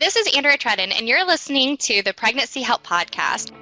This is Andrea Trudden, and you're listening to the Pregnancy Help Podcast.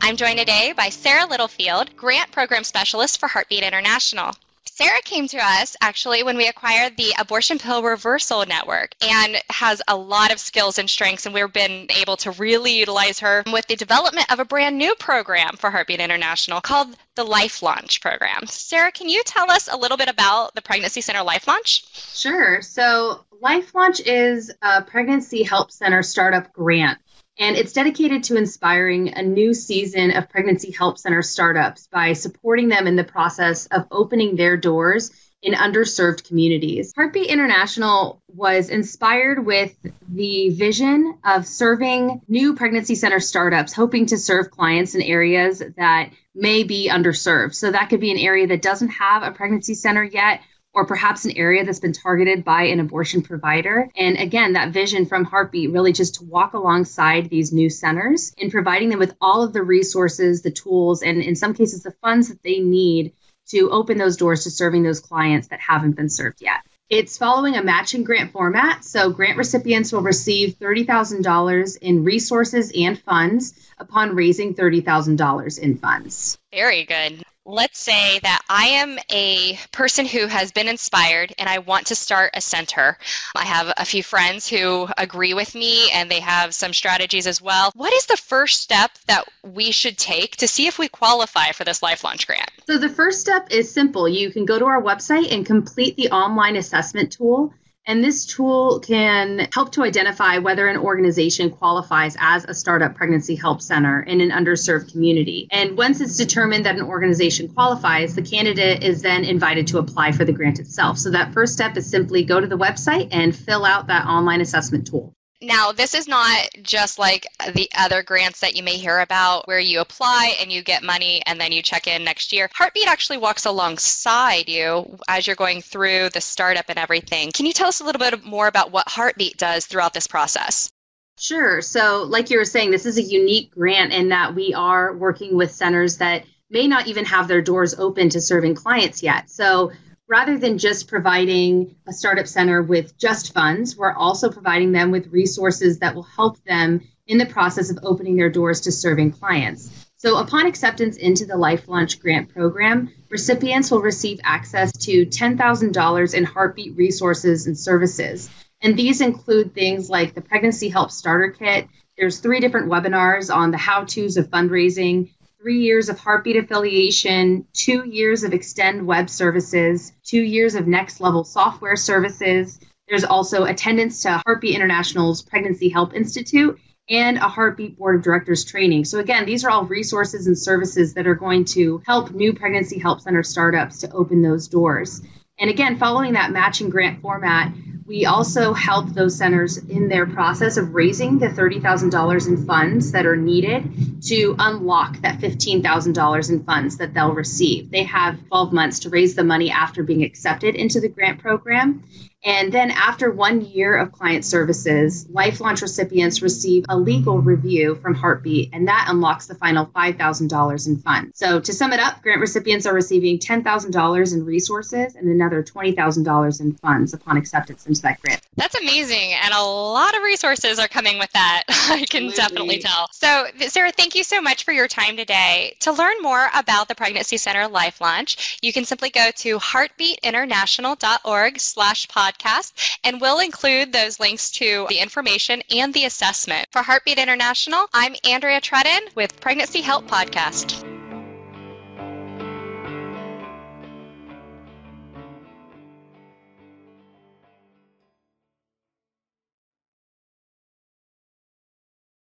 I'm joined today by Sarah Littlefield, Grant Program Specialist for Heartbeat International. Sarah came to us actually when we acquired the Abortion Pill Reversal Network and has a lot of skills and strengths, and we've been able to really utilize her with the development of a brand new program for Heartbeat International called the Life Launch Program. Sarah, can you tell us a little bit about the Pregnancy Center Life Launch? Sure. So, Life Launch is a pregnancy help center startup grant and it's dedicated to inspiring a new season of pregnancy help center startups by supporting them in the process of opening their doors in underserved communities. Heartbeat International was inspired with the vision of serving new pregnancy center startups, hoping to serve clients in areas that may be underserved. So that could be an area that doesn't have a pregnancy center yet or perhaps an area that's been targeted by an abortion provider. And again, that vision from Heartbeat really just to walk alongside these new centers in providing them with all of the resources, the tools, and in some cases, the funds that they need to open those doors to serving those clients that haven't been served yet. It's following a matching grant format. So, grant recipients will receive $30,000 in resources and funds upon raising $30,000 in funds. Very good let's say that I am a person who has been inspired and I want to start a center. I have a few friends who agree with me and they have some strategies as well. What is the first step that we should take to see if we qualify for this Life Launch grant? So, the first step is simple. You can go to our website and complete the online assessment tool. And this tool can help to identify whether an organization qualifies as a startup pregnancy help center in an underserved community. And once it's determined that an organization qualifies, the candidate is then invited to apply for the grant itself. So that first step is simply go to the website and fill out that online assessment tool. Now, this is not just like the other grants that you may hear about where you apply and you get money and then you check in next year. Heartbeat actually walks alongside you as you're going through the startup and everything. Can you tell us a little bit more about what Heartbeat does throughout this process? Sure. So, like you were saying, this is a unique grant in that we are working with centers that may not even have their doors open to serving clients yet. So, rather than just providing a startup center with just funds, we're also providing them with resources that will help them in the process of opening their doors to serving clients. So, upon acceptance into the Life Launch Grant Program, recipients will receive access to $10,000 in heartbeat resources and services. And these include things like the Pregnancy Help Starter Kit. There's three different webinars on the how to's of fundraising, three years of Heartbeat affiliation, two years of Extend Web services, two years of Next Level software services. There's also attendance to Heartbeat International's Pregnancy Help Institute and a Heartbeat Board of Directors training. So, again, these are all resources and services that are going to help new Pregnancy Help Center startups to open those doors. And again, following that matching grant format, we also help those centers in their process of raising the $30,000 in funds that are needed to unlock that $15,000 in funds that they'll receive. They have 12 months to raise the money after being accepted into the grant program. And then after one year of client services, Life Launch recipients receive a legal review from Heartbeat, and that unlocks the final $5,000 in funds. So to sum it up, grant recipients are receiving $10,000 in resources and another $20,000 in funds upon acceptance into that grant. That's amazing. And a lot of resources are coming with that. I can Absolutely. definitely tell. So, Sarah, thank you so much for your time today. To learn more about the Pregnancy Center Life Launch, you can simply go to heartbeatinternational.org slash podcast podcast, and we'll include those links to the information and the assessment. For Heartbeat International, I'm Andrea Trudden with Pregnancy Help Podcast.